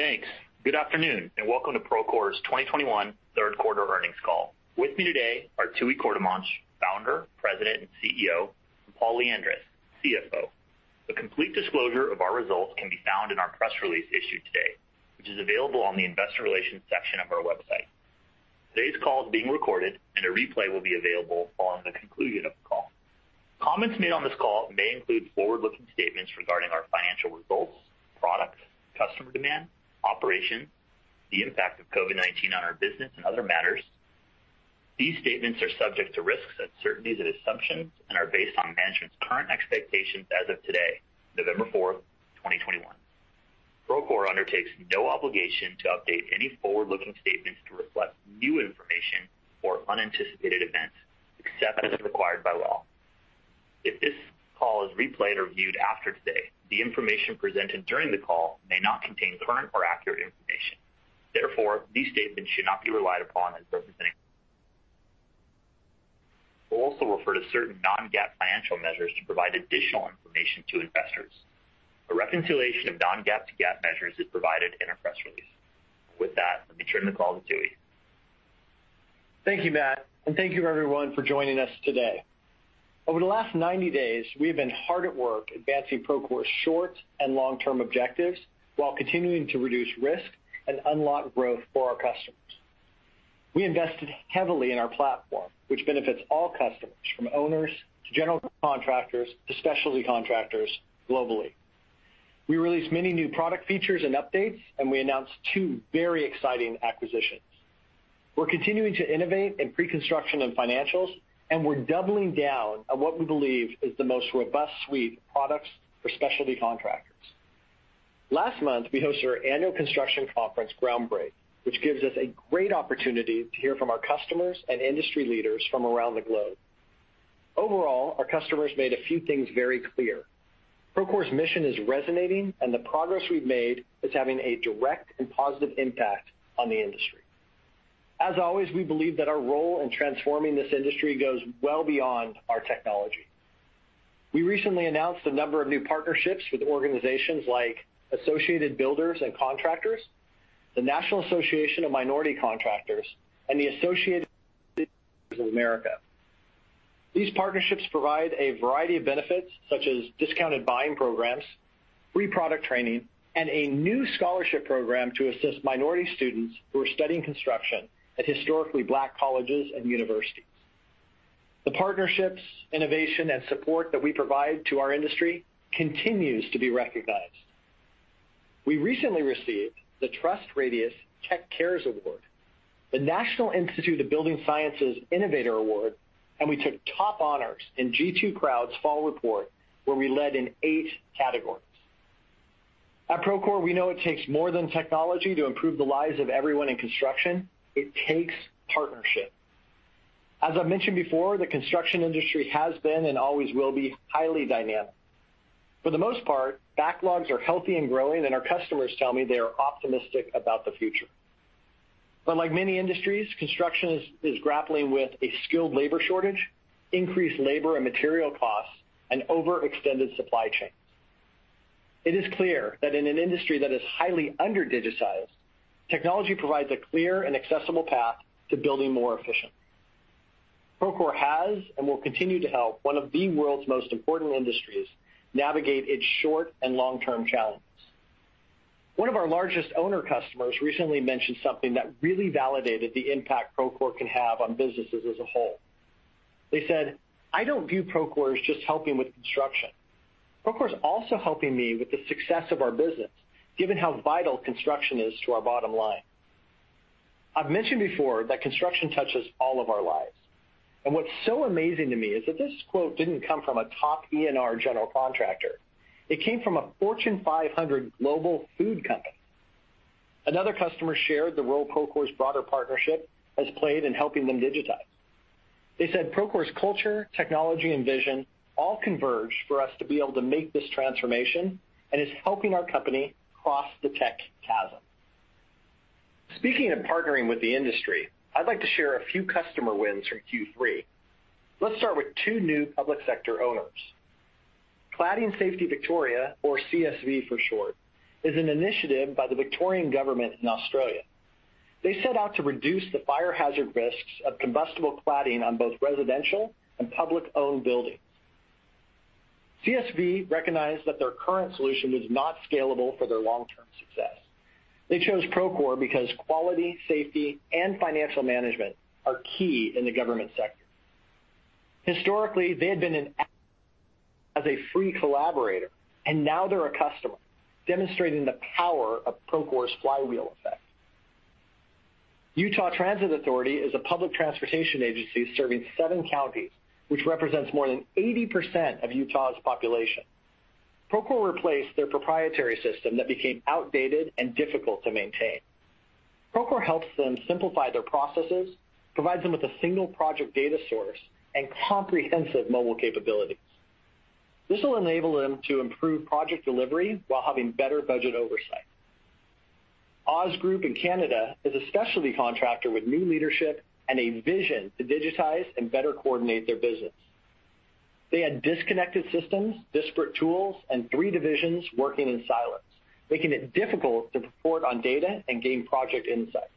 Thanks. Good afternoon, and welcome to Procore's 2021 third quarter earnings call. With me today are Tooey Courtemanche, Founder, President, and CEO, and Paul Lyandres, CFO. A complete disclosure of our results can be found in our press release issued today, which is available on the investor relations section of our website. Today's call is being recorded, and a replay will be available following the conclusion of the call. Comments made on this call may include forward-looking statements regarding our financial results, products, customer demand, operations, the impact of COVID-19 on our business, and other matters. These statements are subject to risks, uncertainties, and assumptions and are based on management's current expectations as of today, November 4th, 2021. Procore undertakes no obligation to update any forward-looking statements to reflect new information or unanticipated events, except as required by law. If this call is replayed or viewed after today, the information presented during the call may not contain current or accurate information. Therefore, these statements should not be relied upon as representing. We'll also refer to certain non-GAAP financial measures to provide additional information to investors. A reconciliation of non-GAAP to GAAP measures is provided in our press release. With that, let me turn the call to Tooey. Thank you, Matt, and thank you everyone for joining us today. Over the last 90 days, we have been hard at work advancing Procore's short and long-term objectives while continuing to reduce risk and unlock growth for our customers. We invested heavily in our platform, which benefits all customers, from owners to general contractors to specialty contractors globally. We released many new product features and updates, and we announced two very exciting acquisitions. We're continuing to innovate in pre-construction and financials, and we're doubling down on what we believe is the most robust suite of products for specialty contractors. Last month, we hosted our annual construction conference, Groundbreak, which gives us a great opportunity to hear from our customers and industry leaders from around the globe. Overall, our customers made a few things very clear. Procore's mission is resonating, and the progress we've made is having a direct and positive impact on the industry. As always, we believe that our role in transforming this industry goes well beyond our technology. We recently announced a number of new partnerships with organizations like Associated Builders and Contractors, the National Association of Minority Contractors, and the Associated Builders of America. These partnerships provide a variety of benefits, such as discounted buying programs, free product training, and a new scholarship program to assist minority students who are studying construction at historically Black colleges and universities. The partnerships, innovation, and support that we provide to our industry continues to be recognized. We recently received the TrustRadius Tech Cares Award, the National Institute of Building Sciences Innovator Award, and we took top honors in G2 Crowd's fall report, where we led in eight categories. At Procore, we know it takes more than technology to improve the lives of everyone in construction. It takes partnership. As I've mentioned before, the construction industry has been and always will be highly dynamic. For the most part, backlogs are healthy and growing, and our customers tell me they are optimistic about the future. But like many industries, construction is grappling with a skilled labor shortage, increased labor and material costs, and overextended supply chains. It is clear that in an industry that is highly under-digitized, technology provides a clear and accessible path to building more efficiently. Procore has and will continue to help one of the world's most important industries navigate its short and long-term challenges. One of our largest owner customers recently mentioned something that really validated the impact Procore can have on businesses as a whole. They said, "I don't view Procore as just helping with construction. Procore is also helping me with the success of our business, given how vital construction is to our bottom line." I've mentioned before that construction touches all of our lives. And what's so amazing to me is that this quote didn't come from a top ENR general contractor. It came from a Fortune 500 global food company. Another customer shared the role Procore's broader partnership has played in helping them digitize. They said Procore's culture, technology, and vision all converge for us to be able to make this transformation and is helping our company cross the tech chasm. Speaking of partnering with the industry, I'd like to share a few customer wins from Q3. Let's start with two new public sector owners. Cladding Safety Victoria, or CSV for short, is an initiative by the Victorian Government in Australia. They set out to reduce the fire hazard risks of combustible cladding on both residential and public-owned buildings. CSV recognized that their current solution was not scalable for their long-term success. They chose Procore because quality, safety, and financial management are key in the government sector. Historically, they had been an as a free collaborator, and now they're a customer, demonstrating the power of Procore's flywheel effect. Utah Transit Authority is a public transportation agency serving seven counties, which represents more than 80% of Utah's population. Procore replaced their proprietary system that became outdated and difficult to maintain. Procore helps them simplify their processes, provides them with a single project data source, and comprehensive mobile capabilities. This will enable them to improve project delivery while having better budget oversight. Oz Group in Canada is a specialty contractor with new leadership and a vision to digitize and better coordinate their business. They had disconnected systems, disparate tools, and three divisions working in silos, making it difficult to report on data and gain project insights.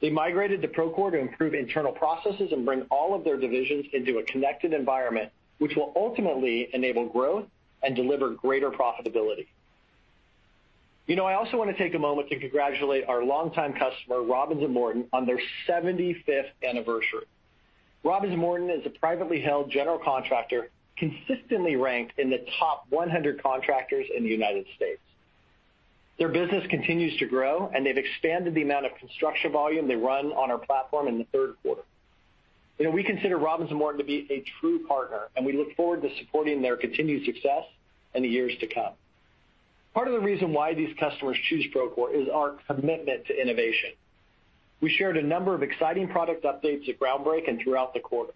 They migrated to Procore to improve internal processes and bring all of their divisions into a connected environment, which will ultimately enable growth and deliver greater profitability. You know, I also want to take a moment to congratulate our longtime customer, Robins & Morton, on their 75th anniversary. Robins & Morton is a privately held general contractor consistently ranked in the top 100 contractors in the United States. Their business continues to grow, and they've expanded the amount of construction volume they run on our platform in the third quarter. You know, we consider Robins & Morton to be a true partner, and we look forward to supporting their continued success in the years to come. Part of the reason why these customers choose Procore is our commitment to innovation. We shared a number of exciting product updates at Groundbreak and throughout the quarter.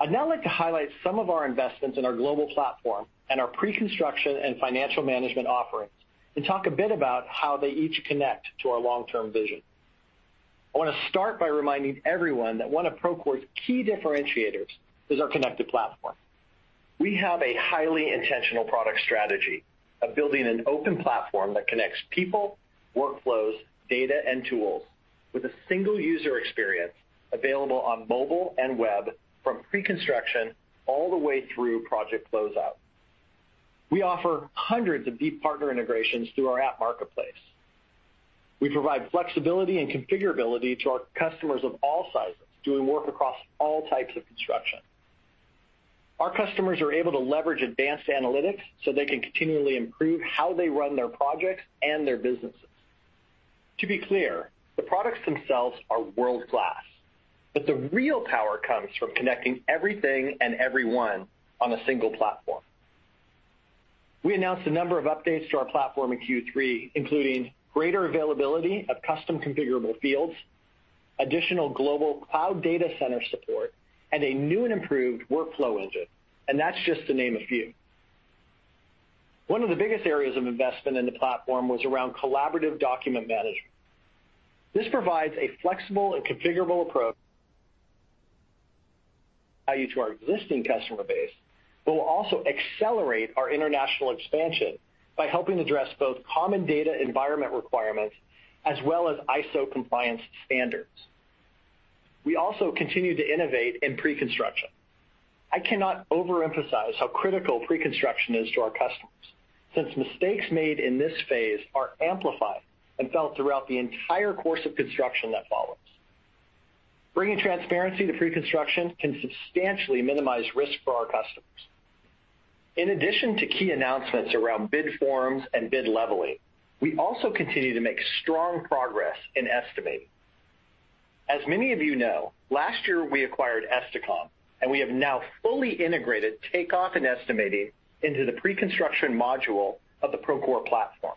I'd now like to highlight some of our investments in our global platform and our pre-construction and financial management offerings and talk a bit about how they each connect to our long-term vision. I want to start by reminding everyone that one of Procore's key differentiators is our connected platform. We have a highly intentional product strategy of building an open platform that connects people, workflows, data, and tools with a single user experience available on mobile and web from pre-construction all the way through project closeout. We offer hundreds of deep partner integrations through our app marketplace. We provide flexibility and configurability to our customers of all sizes, doing work across all types of construction. Our customers are able to leverage advanced analytics so they can continually improve how they run their projects and their businesses. To be clear, the products themselves are world-class, but the real power comes from connecting everything and everyone on a single platform. We announced a number of updates to our platform in Q3, including greater availability of custom configurable fields, additional global cloud data center support, and a new and improved workflow engine, and that's just to name a few. One of the biggest areas of investment in the platform was around collaborative document management. This provides a flexible and configurable approach value to our existing customer base, but will also accelerate our international expansion by helping address both common data environment requirements as well as ISO compliance standards. We also continue to innovate in pre-construction. I cannot overemphasize how critical pre-construction is to our customers, since mistakes made in this phase are amplified and felt throughout the entire course of construction that follows. Bringing transparency to pre-construction can substantially minimize risk for our customers. In addition to key announcements around bid forms and bid leveling, we also continue to make strong progress in estimating. As many of you know, last year we acquired Esticom, and we have now fully integrated takeoff and estimating into the pre-construction module of the Procore platform.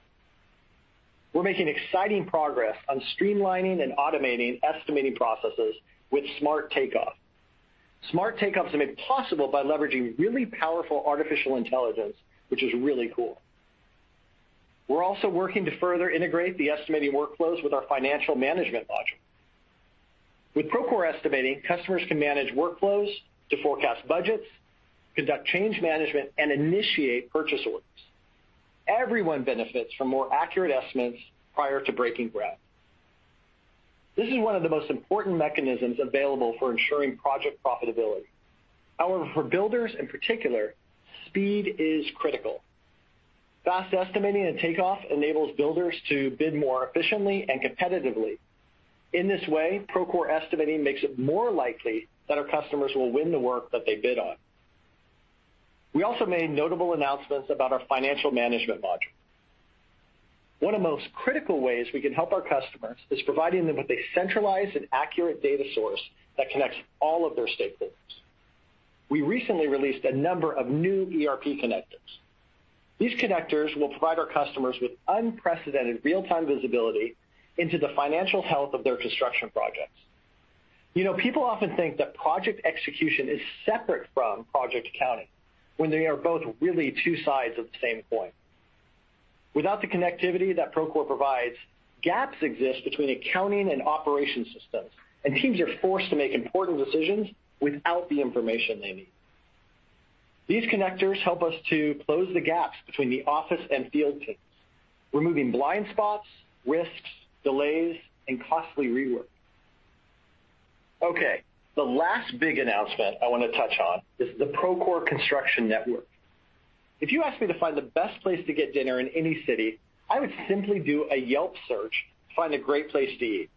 We're making exciting progress on streamlining and automating estimating processes with Smart Takeoff. Smart Takeoff is made possible by leveraging really powerful artificial intelligence, which is really cool. We're also working to further integrate the estimating workflows with our financial management module. With Procore Estimating, customers can manage workflows to forecast budgets, conduct change management, and initiate purchase orders. everyone benefits from more accurate estimates prior to breaking ground. This is one of the most important mechanisms available for ensuring project profitability. However, for builders in particular, speed is critical. Fast estimating and takeoff enables builders to bid more efficiently and competitively. In this way, Procore Estimating makes it more likely that our customers will win the work that they bid on. We also made notable announcements about our financial management module. One of the most critical ways we can help our customers is providing them with a centralized and accurate data source that connects all of their stakeholders. We recently released a number of new ERP connectors. These connectors will provide our customers with unprecedented real-time visibility into the financial health of their construction projects. You know, people often think that project execution is separate from project accounting, when they are both really two sides of the same coin. Without the connectivity that Procore provides, gaps exist between accounting and operation systems, and teams are forced to make important decisions without the information they need. These connectors help us to close the gaps between the office and field teams, removing blind spots, risks, delays, and costly rework. Okay, the last big announcement I want to touch on is the Procore Construction Network. If you ask me to find the best place to get dinner in any city, I would simply do a Yelp search to find a great place to eat.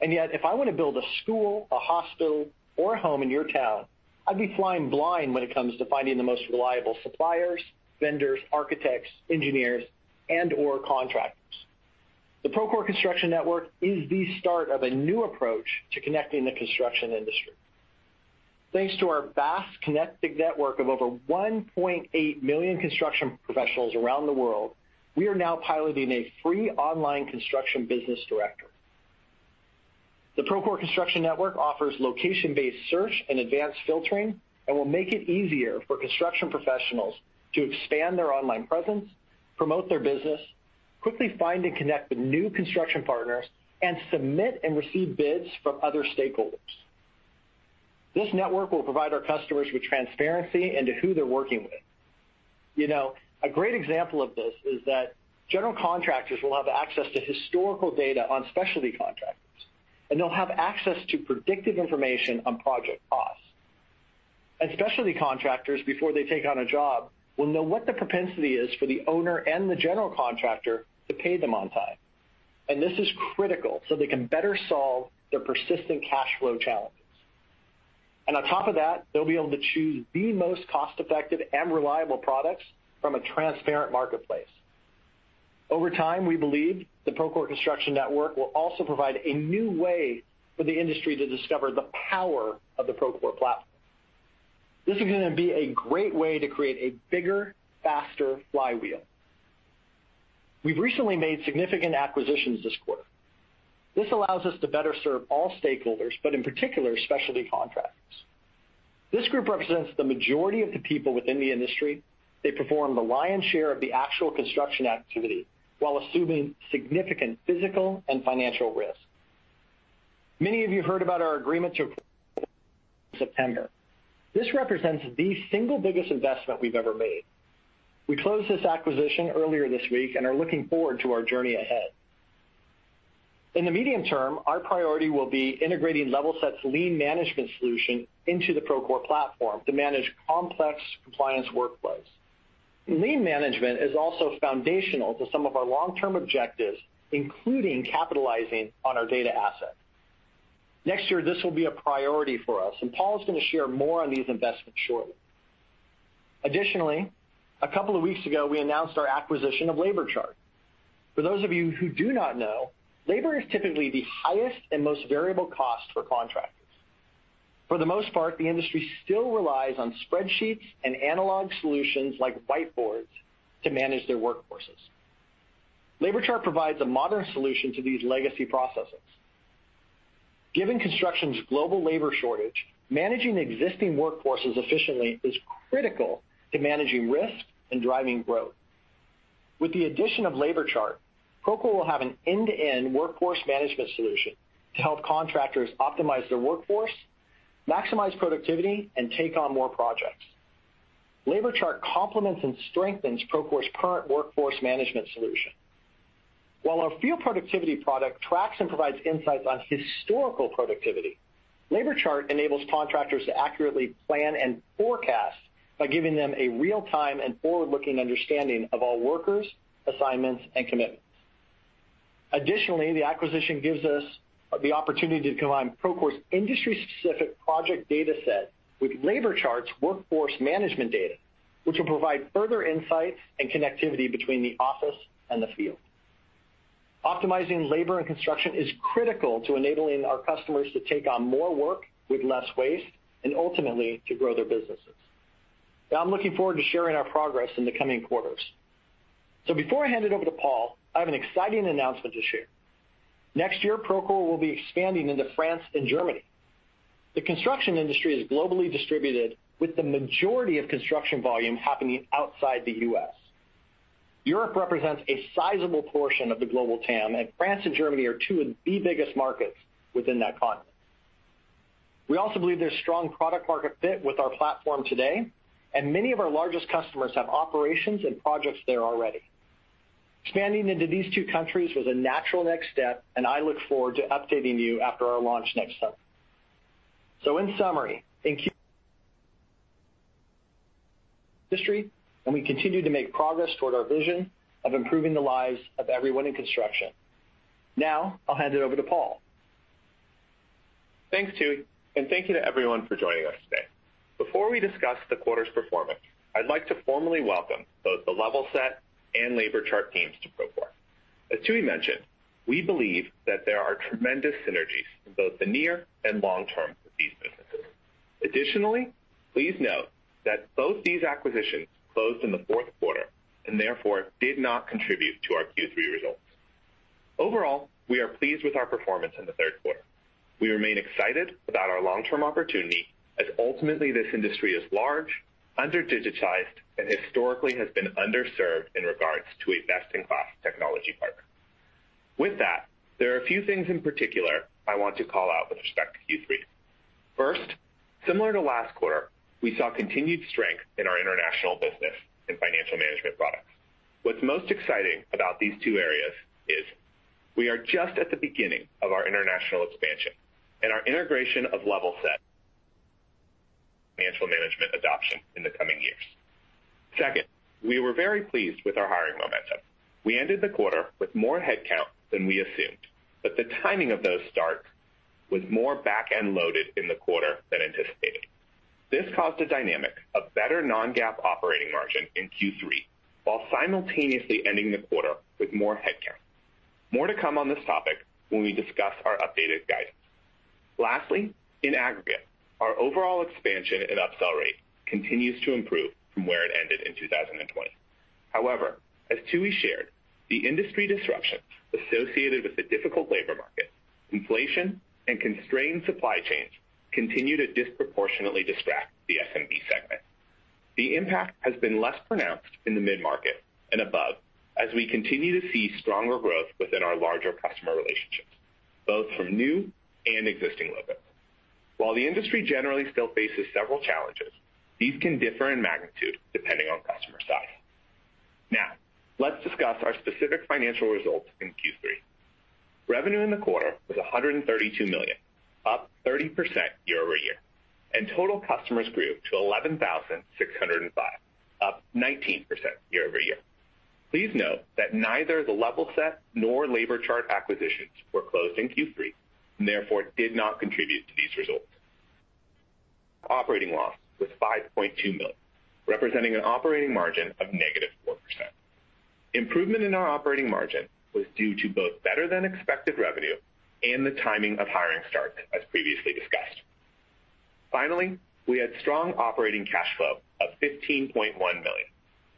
And yet, if I want to build a school, a hospital, or a home in your town, I'd be flying blind when it comes to finding the most reliable suppliers, vendors, architects, engineers, and/or contractors. The Procore Construction Network is the start of a new approach to connecting the construction industry. Thanks to our vast connected network of over 1.8 million construction professionals around the world, we are now piloting a free online construction business directory. The Procore Construction Network offers location-based search and advanced filtering and will make it easier for construction professionals to expand their online presence, promote their business, quickly find and connect with new construction partners, and submit and receive bids from other stakeholders. This network will provide our customers with transparency into who they're working with. You know, a great example of this is that general contractors will have access to historical data on specialty contractors, and they'll have access to predictive information on project costs. And specialty contractors, before they take on a job, will know what the propensity is for the owner and the general contractor to pay them on time. And this is critical so they can better solve their persistent cash flow challenges. And on top of that, they'll be able to choose the most cost-effective and reliable products from a transparent marketplace. Over time, we believe the Procore Construction Network will also provide a new way for the industry to discover the power of the Procore platform. This is going to be a great way to create a bigger, faster flywheel. We've recently made significant acquisitions this quarter. This allows us to better serve all stakeholders, but in particular, specialty contractors. This group represents the majority of the people within the industry. They perform the lion's share of the actual construction activity while assuming significant physical and financial risk. Many of you heard about our agreement to September. This represents the single biggest investment we've ever made. We closed this acquisition earlier this week and are looking forward to our journey ahead. In the medium term, our priority will be integrating Levelset's lien management solution into the Procore platform to manage complex compliance workflows. Lien management is also foundational to some of our long-term objectives, including capitalizing on our data asset. Next year, this will be a priority for us, and Paul is going to share more on these investments shortly. Additionally, a couple of weeks ago, we announced our acquisition of LaborChart. For those of you who do not know, labor is typically the highest and most variable cost for contractors. For the most part, the industry still relies on spreadsheets and analog solutions like whiteboards to manage their workforces. LaborChart provides a modern solution to these legacy processes. Given construction's global labor shortage, managing existing workforces efficiently is critical to managing risk and driving growth. With the addition of LaborChart, Procore will have an end-to-end workforce management solution to help contractors optimize their workforce, maximize productivity, and take on more projects. LaborChart complements and strengthens Procore's current workforce management solution. While our field productivity product tracks and provides insights on historical productivity, LaborChart enables contractors to accurately plan and forecast by giving them a real-time and forward-looking understanding of all workers, assignments, and commitments. Additionally, the acquisition gives us the opportunity to combine Procore's industry-specific project data set with LaborChart's workforce management data, which will provide further insights and connectivity between the office and the field. Optimizing labor and construction is critical to enabling our customers to take on more work with less waste and ultimately to grow their businesses. I'm looking forward to sharing our progress in the coming quarters. So before I hand it over to Paul, I have an exciting announcement to share. Next year, Procore will be expanding into France and Germany. The construction industry is globally distributed, with the majority of construction volume happening outside the U.S. Europe represents a sizable portion of the global TAM, and France and Germany are two of the biggest markets within that continent. We also believe there's strong product market fit with our platform today, and many of our largest customers have operations and projects there already. Expanding into these two countries was a natural next step, and I look forward to updating you after our launch next summer. So in summary, in Q3, we continue to make progress toward our vision of improving the lives of everyone in construction. Now, I'll hand it over to Paul. Thanks, Tooey, and thank you to everyone for joining us today. Before we discuss the quarter's performance, I'd like to formally welcome both the Levelset and LaborChart teams to Procore. As Tooey mentioned, we believe that there are tremendous synergies in both the near and long term with these businesses. Additionally, please note that both these acquisitions closed in the fourth quarter and therefore did not contribute to our Q3 results. Overall, we are pleased with our performance in the third quarter. We remain excited about our long-term opportunity as ultimately this industry is large, under-digitized, and historically has been underserved in regards to a best-in-class technology partner. With that, there are a few things in particular I want to call out with respect to Q3. First, similar to last quarter, we saw continued strength in our international business and financial management products. What's most exciting about these two areas is we are just at the beginning of our international expansion and our integration of Levelset financial management adoption in the coming years. Second, we were very pleased with our hiring momentum. We ended the quarter with more headcount than we assumed, but the timing of those starts was more back-end loaded in the quarter than anticipated. This caused a dynamic of better non-GAAP operating margin in Q3 while simultaneously ending the quarter with more headcount. More to come on this topic when we discuss our updated guidance. Lastly, in aggregate, our overall expansion and upsell rate continues to improve from where it ended in 2020. However, as Tooey shared, the industry disruptions associated with the difficult labor market, inflation, and constrained supply chains continue to disproportionately distract the SMB segment. The impact has been less pronounced in the mid-market and above as we continue to see stronger growth within our larger customer relationships, both from new and existing logos. While the industry generally still faces several challenges, these can differ in magnitude depending on customer size. Now, let's discuss our specific financial results in Q3. Revenue in the quarter was $132 million, up 30% year-over-year, and total customers grew to 11,605, up 19% year-over-year. Please note that neither the Levelset nor LaborChart acquisitions were closed in Q3 and therefore did not contribute to these results. Operating loss was 5.2 million, representing an operating margin of negative -4%. Improvement in our operating margin was due to both better than expected revenue and the timing of hiring starts, as previously discussed. Finally, we had strong operating cash flow of 15.1 million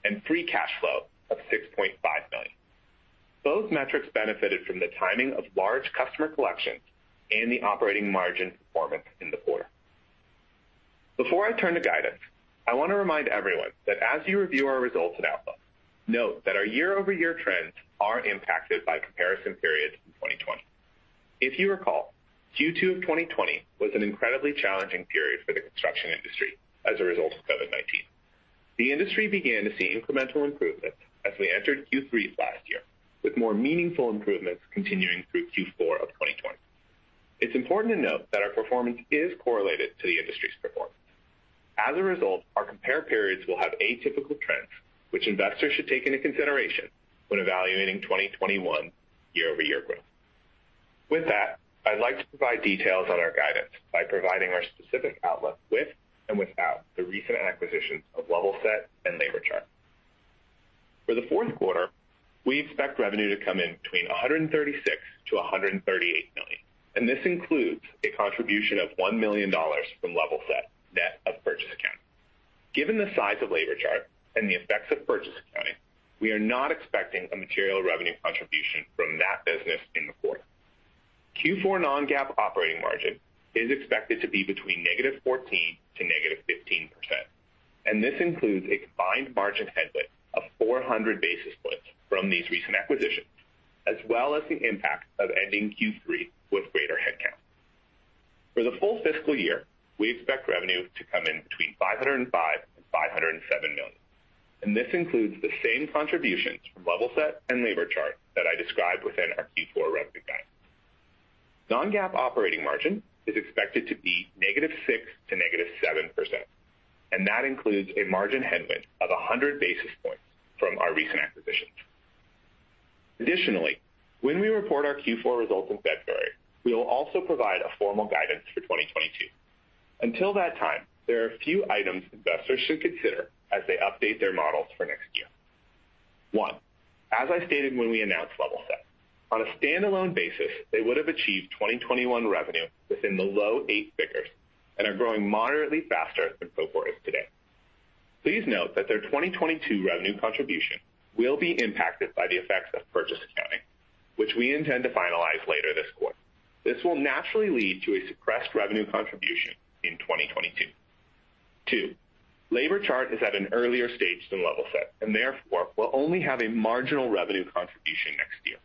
and free cash flow of 6.5 million. Both metrics benefited from the timing of large customer collections and the operating margin performance in the quarter. Before I turn to guidance, I want to remind everyone that as you review our results and outlook, note that our year-over-year trends are impacted by comparison periods in 2020. If you recall, Q2 of 2020 was an incredibly challenging period for the construction industry as a result of COVID-19. The industry began to see incremental improvements as we entered Q3 last year, with more meaningful improvements continuing through Q4 of 2020. It's important to note that our performance is correlated to the industry's performance. As a result, our compare periods will have atypical trends, which investors should take into consideration when evaluating 2021 year-over-year growth. With that, I'd like to provide details on our guidance by providing our specific outlook with and without the recent acquisitions of Levelset and LaborChart. For the fourth quarter, we expect revenue to come in between $136 million-$138 million, and this includes a contribution of $1 million from Levelset, net of purchase accounting. Given the size of LaborChart and the effects of purchase accounting, we are not expecting a material revenue contribution from that business in the quarter. Q4 non-GAAP operating margin is expected to be between -14 to -15%, and this includes a combined margin headwind of 400 basis points from these recent acquisitions, as well as the impact of ending Q3 with greater headcount. For the full fiscal year, we expect revenue to come in between $505 million and $507 million, and this includes the same contributions from Levelset and LaborChart that I described within our Q4 revenue guide. Non-GAAP operating margin is expected to be -6 to -7%, and that includes a margin headwind of 100 basis points from our recent acquisitions. Additionally, when we report our Q4 results in February, we will also provide a formal guidance for 2022. Until that time, there are a few items investors should consider as they update their models for next year. One, as I stated when we announced Levelset, on a standalone basis, they would have achieved 2021 revenue within the low eight figures and are growing moderately faster than Procore is today. Please note that their 2022 revenue contribution will be impacted by the effects of purchase accounting, which we intend to finalize later this quarter. This will naturally lead to a suppressed revenue contribution in 2022. Two, Labor Chart is at an earlier stage than Levelset, and therefore will only have a marginal revenue contribution next year.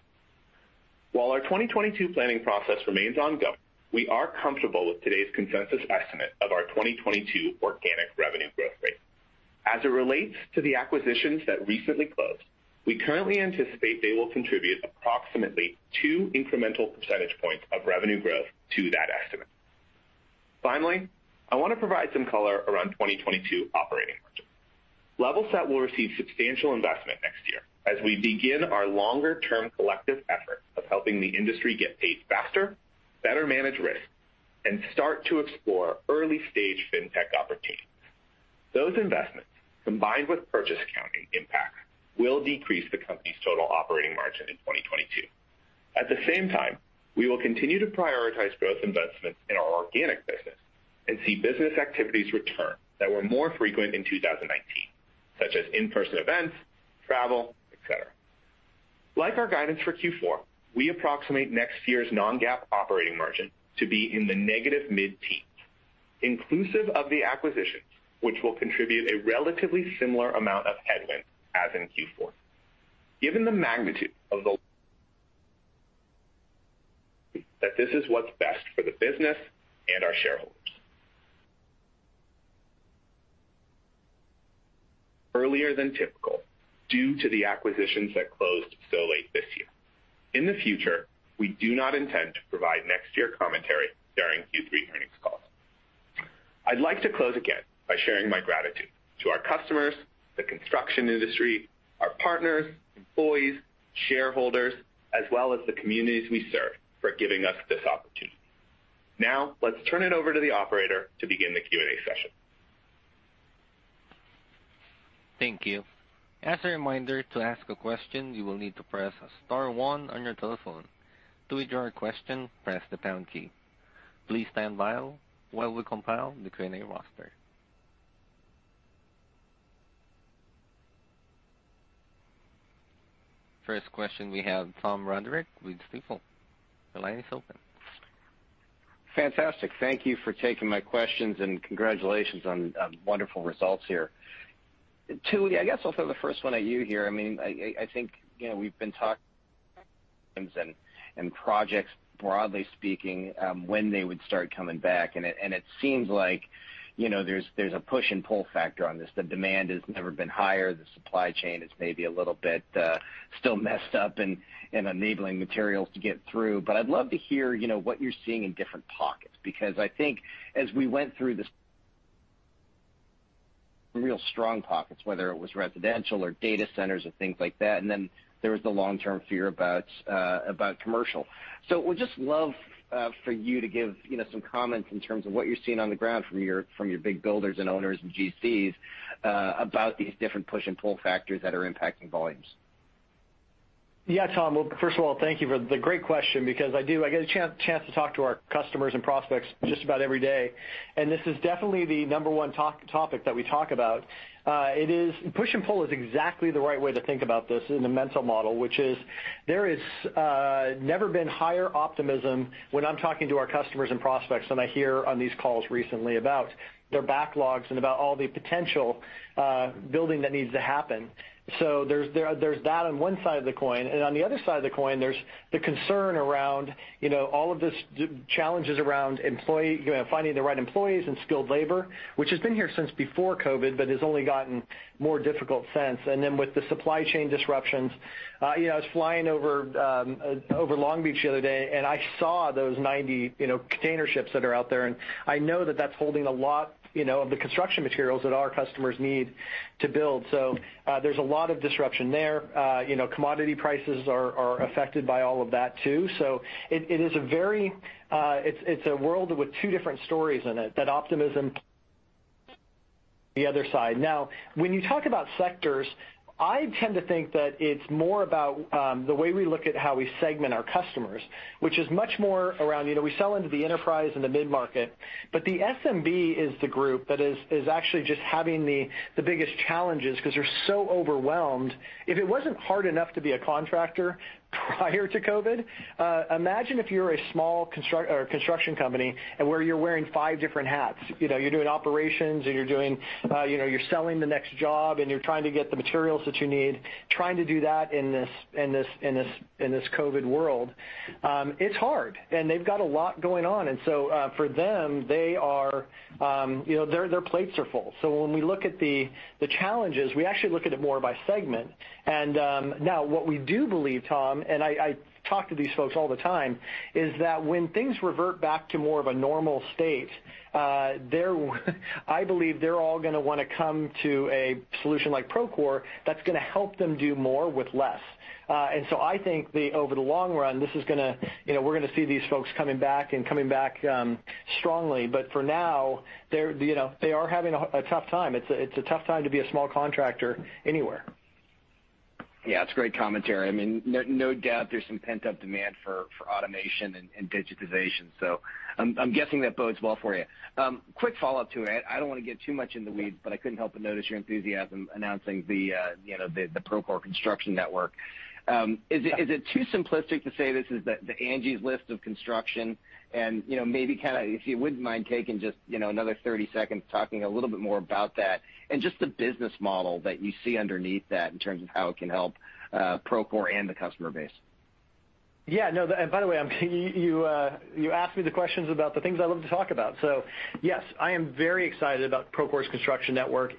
While our 2022 planning process remains ongoing, we are comfortable with today's consensus estimate of our 2022 organic revenue growth rate. As it relates to the acquisitions that recently closed, we currently anticipate they will contribute approximately 2 incremental percentage points of revenue growth to that estimate. Finally, I want to provide some color around 2022 operating margin. Levelset will receive substantial investment next year as we begin our longer-term collective effort of helping the industry get paid faster, better manage risk, and start to explore early-stage fintech opportunities. Those investments, combined with purchase accounting impacts, will decrease the company's total operating margin in 2022. At the same time, we will continue to prioritize growth investments in our organic business and see business activities return that were more frequent in 2019, such as in-person events, travel, et cetera. Like our guidance for Q4, we approximate next year's non-GAAP operating margin to be in the negative mid-teens, inclusive of the acquisitions, which will contribute a relatively similar amount of headwind as in Q4. Given the magnitude of the that this is what's best for the business and our shareholders. Earlier than typical due to the acquisitions that closed so late this year. In the future, we do not intend to provide next year commentary during Q3 earnings calls. I'd like to close again by sharing my gratitude to our customers, the construction industry, our partners, employees, shareholders, as well as the communities we serve for giving us this opportunity. Now, let's turn it over to the operator to begin the Q&A session. Thank you. As a reminder, to ask a question, you will need to press star one on your telephone. To withdraw a question, press the pound key. Please stand by while we compile the Q&A roster. First question, we have Tom Roderick with Stifel. The line is open. Fantastic. Thank you for taking my questions, and congratulations on wonderful results here. Tooey, I guess I'll throw the first one at you here. I mean, I think, you know, we've been talking and projects, broadly speaking, um, when they would start coming back. And it seems like, there's there's a push and pull factor on this. The demand has never been higher. The supply chain is maybe a little bit still messed up in enabling materials to get through. But I'd love to hear you know, what you're seeing in different pockets, because I think as we went through this real strong pockets, whether it was residential or data centers or things like that, and then there was the long-term fear about uh about commercial. Would just love for you to give you know, some comments in terms of what you're seeing on the ground from your from your big builders and owners and GCs uh, about these different push and pull factors that are impacting volumes. Yeah, Tom. Well, first of all, thank you for the great question because I do. I get a chance to talk to our customers and prospects just about every day, and this is definitely the number one topic that we talk about. Uh it is push and pull is exactly the right way to think about this in the mental model, which is there has never been higher optimism when I'm talking to our customers and prospects than I hear on these calls recently about their backlogs and about all the potential building that needs to happen. So there's there there's that on one side of the coin, and on the other side of the coin, there's the concern around you know, all of this challenges around employee you know, finding the right employees and skilled labor, which has been here since before COVID, but has only gotten more difficult since. And then with the supply chain disruptions, uh you know, I was flying over um uh over Long Beach the other day, and I saw those 90 container ships that are out there, and I know that that's holding a lot of the construction materials that our customers need to build. So uh there's a lot of disruption there. Uh you know, commodity prices are affected by all of that, too. So It's a very uh it's it's a world with two different stories in it, that optimism the other side. Now, when you talk about sectors, I tend to think that it's more about um, the way we look at how we segment our customers, which is much more around, you know, we sell into the enterprise and the mid-market, but the SMB is the group that is actually just having the biggest challenges because they're so overwhelmed. If it wasn't hard enough to be a contractor prior to COVID, imagine if you're a small construction company and where you're wearing five different hats. You know, you're doing operations, and you're doing uh you know you're selling the next job, and you're trying to get the materials that you need, trying to do that in this in this in this in this COVID world. It's hard, and they've got a lot going on. And so uh for them, they are um you know their their plates are full. So when we look at the challenges, we actually look at it more by segment. Now what we do believe, Tom, and I talk to these folks all the time, is that when things revert back to more of a normal state, uh, they're, I believe they're all going to want to come to a solution like Procore that's going to help them do more with less. Uh and so I think the over the long run, this is gonna you know, we're going to see these folks coming back and coming back um strongly. But for now, they are you know, they are having a tough time. It's a it's a tough time to be a small contractor anywhere. Yeah, it's great commentary. I mean, no doubt there's some pent-up demand for automation and digitization. So um, I'm guessing that bodes well for you. Um, quick follow-up to it. I don't want to get too much in the weeds, but I couldn't help but notice your enthusiasm announcing the uh, Procore Construction Network. Um, is it too simplistic to say this is the Angie's List of construction? And you know, maybe kinda if you wouldn't mind taking just you know, another 30 seconds talking a little bit more about that and just the business model that you see underneath that in terms of how it can help uh, Procore and the customer base. Yeah. No. And by the way, you uh, you asked me the questions about the things I love to talk about. So yes, I am very excited about Procore's Construction Network.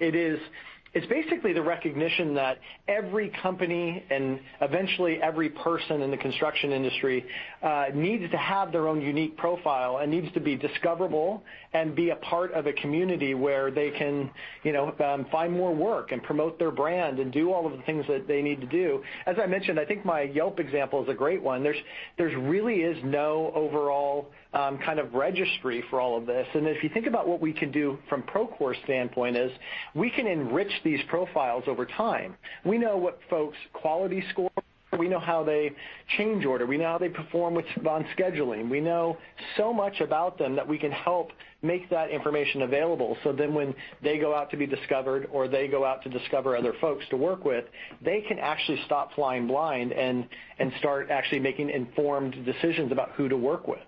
It's basically the recognition that every company and eventually every person in the construction industry needs to have their own unique profile and needs to be discoverable and be a part of a community where they can you know, um find more work and promote their brand and do all of the things that they need to do. As I mentioned, I think my Yelp example is a great one. There's, there really is no overall Um, kind of registry for all of this. And if you think about what we can do from Procore's standpoint is we can enrich these profiles over time. We know what folks' quality score, we know how they change order, we know how they perform on scheduling. We know so much about them that we can help make that information available, so then when they go out to be discovered or they go out to discover other folks to work with, they can actually stop flying blind and start actually making informed decisions about who to work with.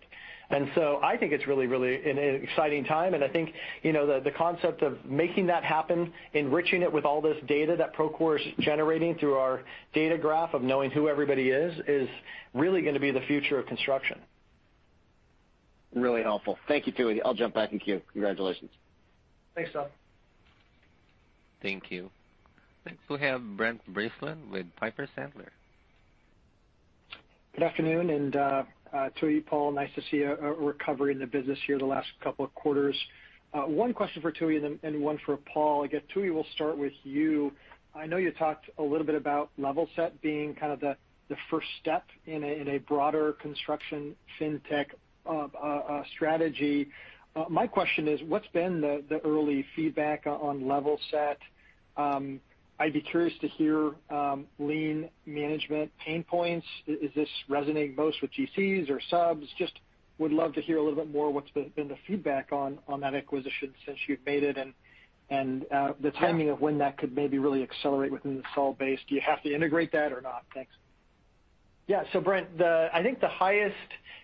I think it's really really an exciting time, and I think you know, the concept of making that happen, enriching it with all this data that Procore is generating through our data graph of knowing who everybody is is really going to be the future of construction. Really helpful. Thank you, Tooey. I'll jump back in queue. Congratulations. Thanks, Tom. Thank you. Next, we have Brent Bracelin with Piper Sandler. Good afternoon, uh, and Tooey, Paul, nice to see a recovery in the business here the last couple of quarters. Uh, one question for Tooey and one for Paul. I guess, Tooey, we'll start with you. I know you talked a little bit about Levelset being kind of the first step in a broader construction fintech uh, uh, strategy. My question is, what's been the the early feedback on Levelset? Um, I'd be curious to hear lien management pain points. Is this resonating most with GCs or subs? Just would love to hear a little bit more what's been the feedback on that acquisition since you've made it and uh the timing of when that could maybe really accelerate within the install base. Do you have to integrate that or not? Thanks. Yeah. So Brent, I think the highest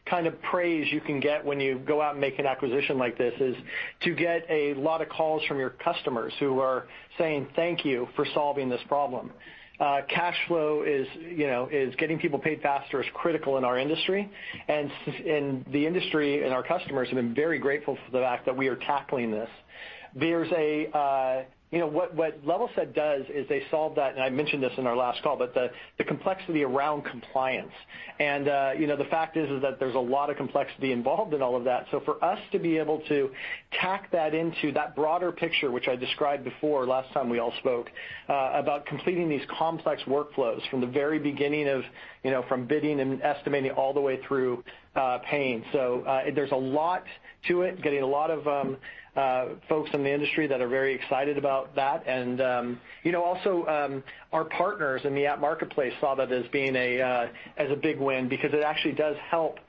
kind of praise you can get when you go out and make an acquisition like this is to get a lot of calls from your customers who are saying, "Thank you for solving this problem." Uh, cash flow is you know, is getting people paid faster is critical in our industry, and the industry and our customers have been very grateful for the fact that we are tackling this. Uh, You know, what Levelset does is they solve that, and I mentioned this in our last call, but the complexity around compliance. And uh you know, the fact is is that there's a lot of complexity involved in all of that. So for us to be able to tack that into that broader picture, which I described before last time we all spoke, about completing these complex workflows from the very beginning of you know, from bidding and estimating all the way through paying. So uh there's a lot to it, getting a lot of folks in the industry that are very excited about that. And um you know also, our partners in the app marketplace saw that as being a uh as a big win because it actually does help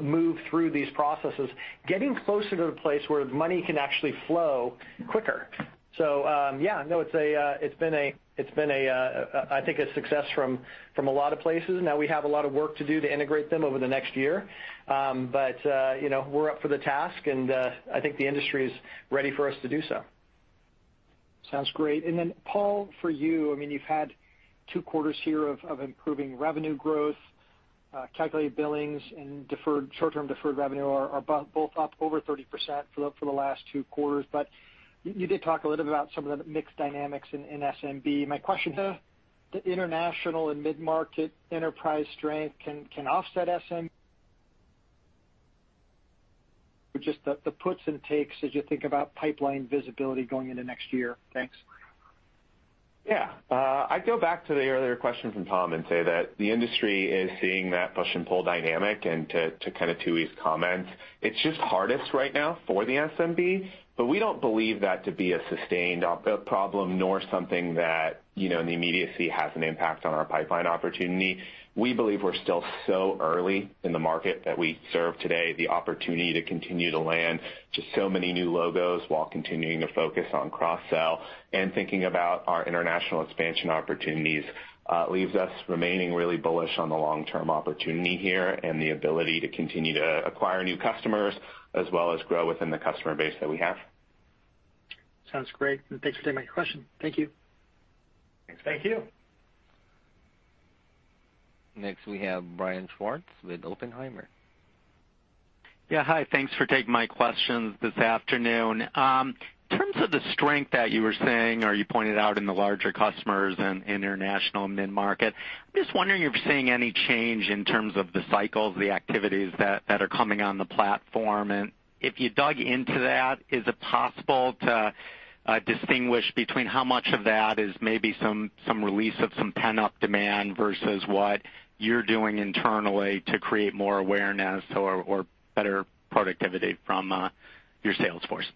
move through these processes, getting closer to the place where money can actually flow quicker. So um yeah, no, it's a uh it's been, I think, a success from a lot of places. Now we have a lot of work to do to integrate them over the next year. Um but uh you know, we're up for the task, and I think the industry is ready for us to do so. Sounds great. And then Paul, for you, I mean, you've had two quarters here of improving revenue growth. Calculated billings and deferred short-term deferred revenue are both up over 30% for the for the last two quarters. You did talk a little bit about some of the mixed dynamics in SMB. My question, the international and mid-market enterprise strength can offset SMB? Just the puts and takes as you think about pipeline visibility going into next year. Thanks. Yeah. Uh, I'd go back to the earlier question from Tom and say that the industry is seeing that push and pull dynamic. And to kind of Tooey's comments, it's just hardest right now for the SMB, we don't believe that to be a sustained problem, nor something that you know, in the immediacy has an impact on our pipeline opportunity. We believe we're still so early in the market that we serve today, the opportunity to continue to land just so many new logos while continuing to focus on cross-sell and thinking about our international expansion opportunities Uh, leaves us remaining really bullish on the long-term opportunity here and the ability to continue to acquire new customers as well as grow within the customer base that we have. Sounds great. and Thanks for taking my question. Thank you. Thanks. Thank you. Next, we have Brian Schwartz with Oppenheimer. Yeah. Hi. Thanks for taking my questions this afternoon. Um, In terms of the strength that you were saying or you pointed out in the larger customers and international mid-market, I'm just wondering if you're seeing any change in terms of the cycles, the activities that are coming on the platform. And if you dug into that, is it possible to uh, distinguish between how much of that is maybe some release of some pent-up demand versus what you're doing internally to create more awareness or better productivity from uh, your sales force?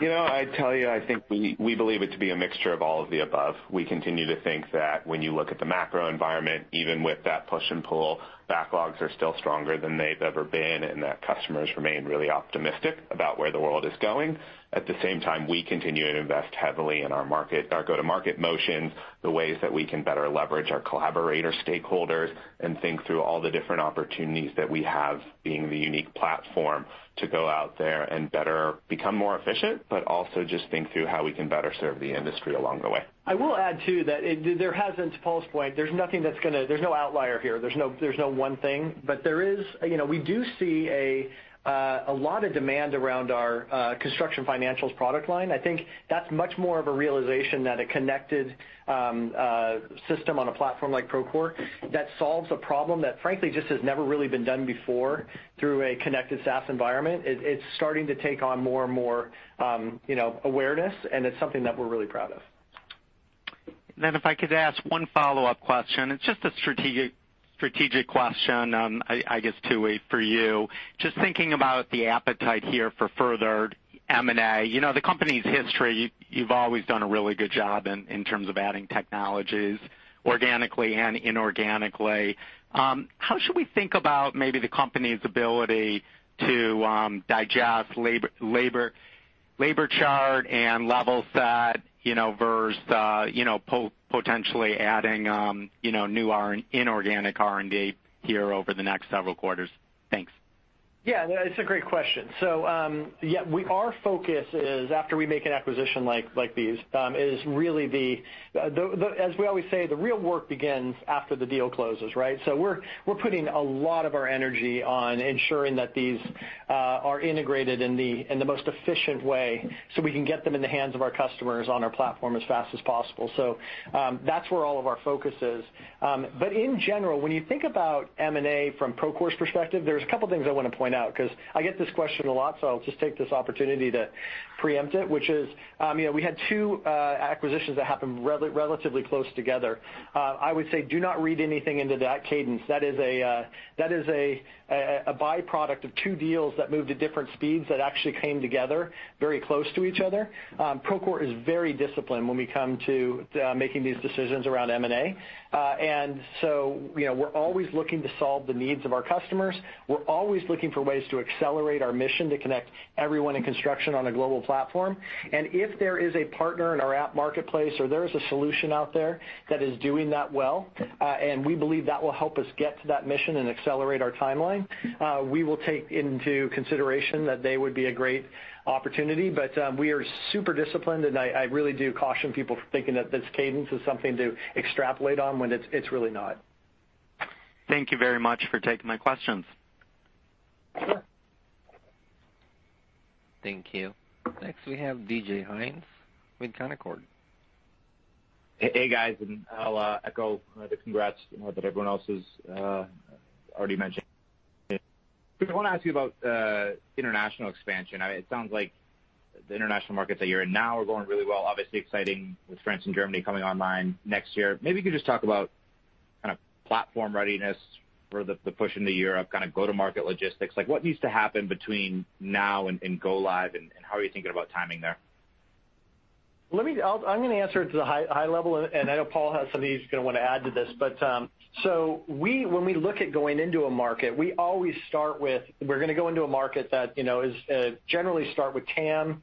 I'd tell you, I think we we believe it to be a mixture of all of the above. We continue to think that when you look at the macro environment, even with that push and pull, backlogs are still stronger than they've ever been, and that customers remain really optimistic about where the world is going. At the same time, we continue to invest heavily in our market our go-to-market motions, the ways that we can better leverage our collaborator stakeholders, and think through all the different opportunities that we have being the unique platform to go out there and better become more efficient, but also just think through how we can better serve the industry along the way. I will add, too, that there hasn't, to Paul's point, there's nothing that's gonna there's no outlier here. There's no one thing. But there is you know, we do see Uh, a lot of demand around our uh, construction financials product line. I think that's much more of a realization that a connected um, uh, system on a platform like Procore that solves a problem that frankly just has never really been done before through a connected SaaS environment. It's starting to take on more and more um you know awareness, and it's something that we're really proud of. Then if I could ask one follow-up question. It's just a strategic question, um, I guess, Tooey, for you. Just thinking about the appetite here for further M&A. You know, the company's history, you've always done a really good job in terms of adding technologies organically and inorganically. Um, how should we think about maybe the company's ability to um, digest LaborChart and Levelset versus uh, potentially adding um you know new inorganic R&D here over the next several quarters? Thanks. Yeah, it's a great question. So, yeah, our focus is after we make an acquisition like these, is really the, as we always say, the real work begins after the deal closes, right? So we're putting a lot of our energy on ensuring that these are integrated in the most efficient way so we can get them in the hands of our customers on our platform as fast as possible. So um that's where all of our focus is. Um but in general, when you think about M&A from Procore's perspective, there's a couple things I want to point out because I get this question a lot, so I'll just take this opportunity to preempt it, which is um you know we had two uh, acquisitions that happened relatively close together. Uh, I would say do not read anything into that cadence. That is uh, a byproduct of two deals that moved at different speeds that actually came together very close to each other. Um, Procore is very disciplined when we come to making these decisions around M&A. Uh, we're always looking to solve the needs of our customers. We're always looking for ways to accelerate our mission to connect everyone in construction on a global platform. And if there is a partner in our app marketplace or there is a solution out there that is doing that well, uh, and we believe that will help us get to that mission and accelerate our timeline, uh, we will take into consideration that they would be a great opportunity. But um we are super disciplined, and I really do caution people from thinking that this cadence is something to extrapolate on when it's really not. Thank you very much for taking my questions. Sure. Thank you. Next, we have DJ Hynes with Canaccord. Hey, guys, and I'll uh, echo uh, the congrats that everyone else has uh, already mentioned. I want to ask you about uh, international expansion. It sounds like the international markets that you're in now are going really well. Obviously exciting with France and Germany coming online next year. Maybe you could just talk about kind of platform readiness for the push into Europe, kind of go-to-market logistics. Like what needs to happen between now and go live, and how are you thinking about timing there? I'm going to answer it to the high level, and I know Paul has something he's going to want to add to this. Um, So we when we look at going into a market, we always start with, we're going to go into a market that you know, is uh generally start with TAM.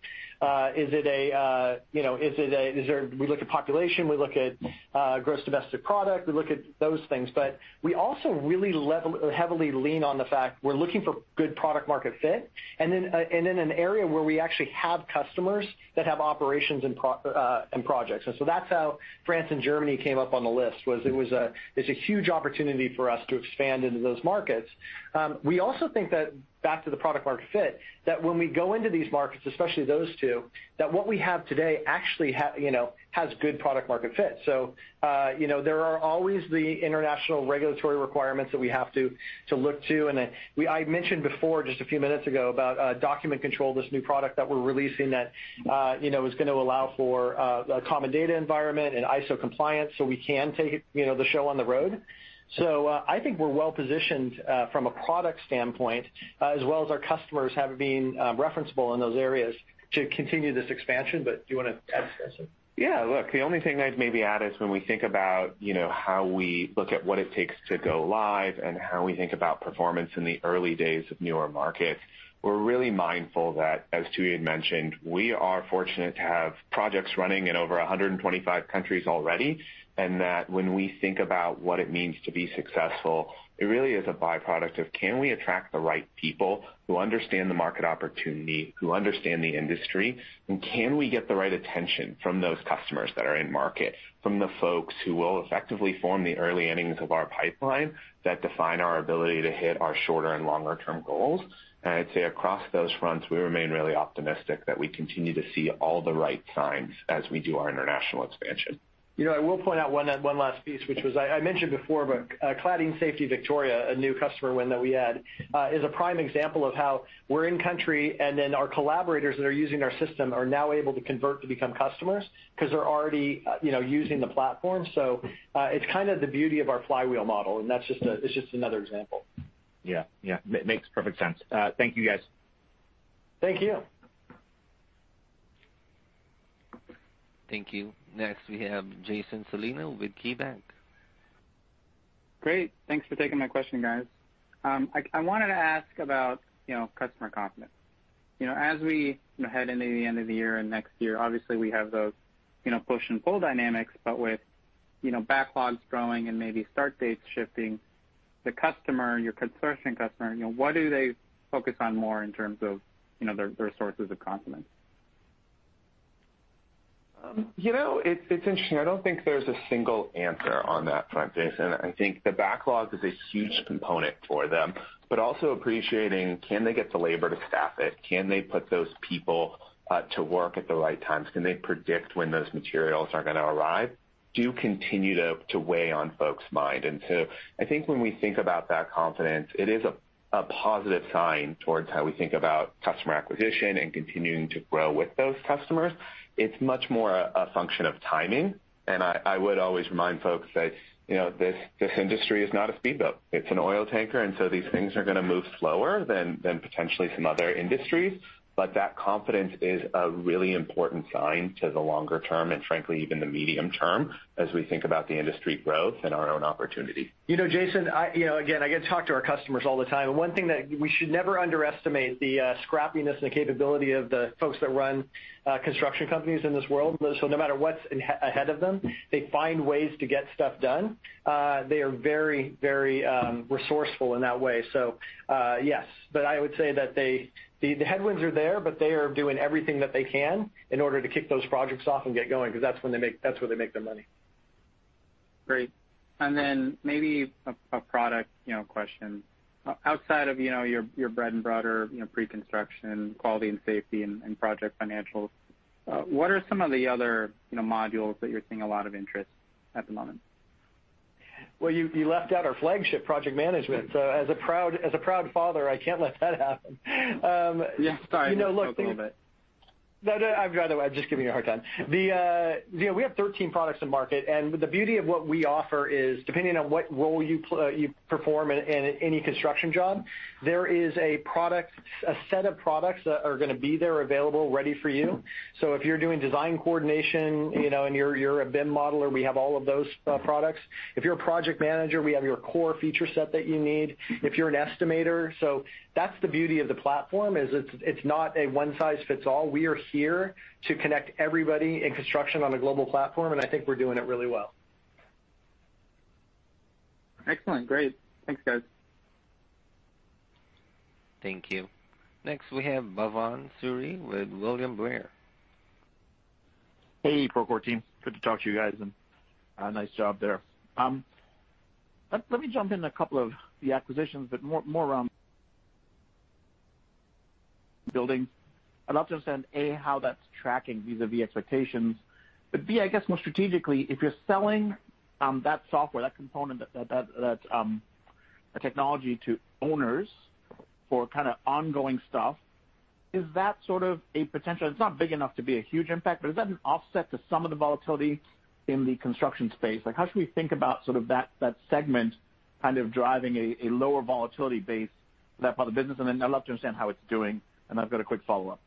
We look at population, we look at uh, gross domestic product, we look at those things. But we also really heavily lean on the fact we're looking for good product market fit, and then uh, and in an area where we actually have customers that have operations uh and projects. And so that's how France and Germany came up on the list, was it was a it's a huge opportunity for us to expand into those markets. Um, we also think that, back to the product market fit, that when we go into these markets, especially those two, that what we have today actually has good product market fit. So uh you know there are always the international regulatory requirements that we have to look to. And I mentioned before, just a few minutes ago, about uh, Document Control, this new product that we're releasing that uh, is going to allow for uh, a common data environment and ISO compliance so we can take you know the show on the road. Uh, I think we're well-positioned uh, from a product standpoint, uh, as well as our customers have been referenceable in those areas to continue this expansion. But do you want to add to this? Yeah, look, the only thing I'd maybe add is when we think about you know how we look at what it takes to go live and how we think about performance in the early days of newer markets, we're really mindful that, as Tooey had mentioned, we are fortunate to have projects running in over 125 countries already. And that when we think about what it means to be successful, it really is a byproduct of can we attract the right people who understand the market opportunity, who understand the industry, and can we get the right attention from those customers that are in market, from the folks who will effectively form the early innings of our pipeline that define our ability to hit our shorter and longer-term goals. And I'd say across those fronts, we remain really optimistic that we continue to see all the right signs as we do our international expansion. I will point out one uh one last piece, which was I mentioned before, but Cladding Safety Victoria, a new customer win that we had, is a prime example of how we're in country, and then our collaborators that are using our system are now able to convert to become customers because they're already uh you know, using the platform. So uh it's kind of the beauty of our flywheel model, and that's just a it's just another example. Yeah. Makes perfect sense. Thank you, guys. Thank you. Thank you. Next, we have Jason Celino with KeyBanc. Great. Thanks for taking my question, guys. Um, I wanted to ask about you know, customer confidence. You know, as we head into the end of the year and next year, obviously we have those you know, push and pull dynamics, but with you know, backlogs growing and maybe start dates shifting, the customer, your construction customer, you know, what do they focus on more in terms of you know their their sources of confidence? Um, it's it's interesting. I don't think there's a single answer on that front, Jason. I think the backlog is a huge component for them, but also appreciating can they get the labor to staff it? Can they put those people uh, to work at the right times? Can they predict when those materials are going to arrive? Do continue to to weigh on folks' mind. And so I think when we think about that confidence, it is a positive sign towards how we think about customer acquisition and continuing to grow with those customers. It's much more a function of timing, and I would always remind folks that you know, this this industry is not a speedboat. It's an oil tanker, and so these things are going to move slower than, than potentially some other industries. But that confidence is a really important sign to the longer term and frankly, even the medium term as we think about the industry growth and our own opportunity. You know, Jason, you know, again, I get to talk to our customers all the time, and one thing that we should never underestimate the uh, scrappiness and the capability of the folks that run uh, construction companies in this world. So no matter what's ahead of them, they find ways to get stuff done. Uh, they are very very um, resourceful in that way. So, yes. But I would say that the headwinds are there, but they are doing everything that they can in order to kick those projects off and get going, because that's where they make their money. Great. And then maybe a product you know, question. Outside of you know, your bread and butter, you know, pre-construction, quality and safety, and project financials, uh, what are some of the other you know, modules that you're seeing a lot of interest at the moment? Well, you left out our flagship project management. So as a proud as a proud father, I can't let that happen. Um, yeah. Sorry. I misspoke a little bit. No, I'm just giving you a hard time. Uh, we have 13 products in market, and the beauty of what we offer is, depending on what role you uh, perform in any construction job, there is a product, a set of products that are going to be there available, ready for you. So if you're doing design coordination, you know, and you're a BIM modeler, we have all of those uh, products. If you're a project manager, we have your core feature set that you need. If you're an estimator. So that's the beauty of the platform, is it's not a one size fits all. We are here to connect everybody in construction on a global platform, and I think we're doing it really well. Excellent. Great. Thanks, guys. Thank you. Next, we have Bhavan Suri with William Blair. Hey, Procore team. Good to talk to you guys, and a nice job there. Um, let me jump in a couple of the acquisitions, but more around building. I'd love to understand, A, how that's tracking vis-a-vis expectations. But B, I guess more strategically, if you're selling um, that software, that component, that that that um, technology to owners for kind of ongoing stuff, is that sort of a potential, it's not big enough to be a huge impact, but is that an offset to some of the volatility in the construction space? Like how should we think about sort of that that segment kind of driving a lower volatility base for that part of the business? And then I'd love to understand how it's doing, and I've got a quick follow-up.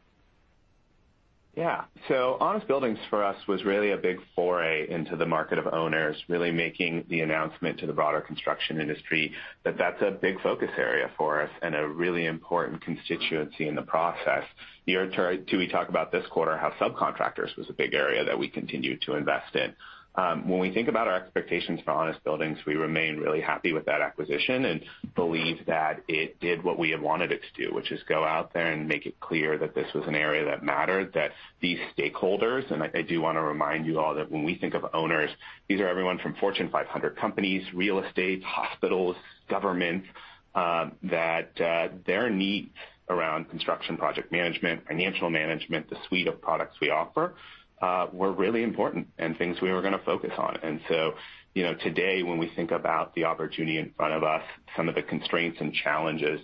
Yeah. So Honest Buildings for us was really a big foray into the market of owners, really making the announcement to the broader construction industry that that's a big focus area for us and a really important constituency in the process. You heard Tooey talk about this quarter, how subcontractors was a big area that we continued to invest in. Um, when we think about our expectations for Honest Buildings, we remain really happy with that acquisition and believe that it did what we had wanted it to do, which is go out there and make it clear that this was an area that mattered, that these stakeholders, and I do want to remind you all that when we think of owners, these are everyone from Fortune 500 companies, real estate, hospitals, governments, um, that uh, their needs around construction project management, financial management, the suite of products we offer, Uh, were really important and things we were going to focus on. And so, you know, today, when we think about the opportunity in front of us, some of the constraints and challenges,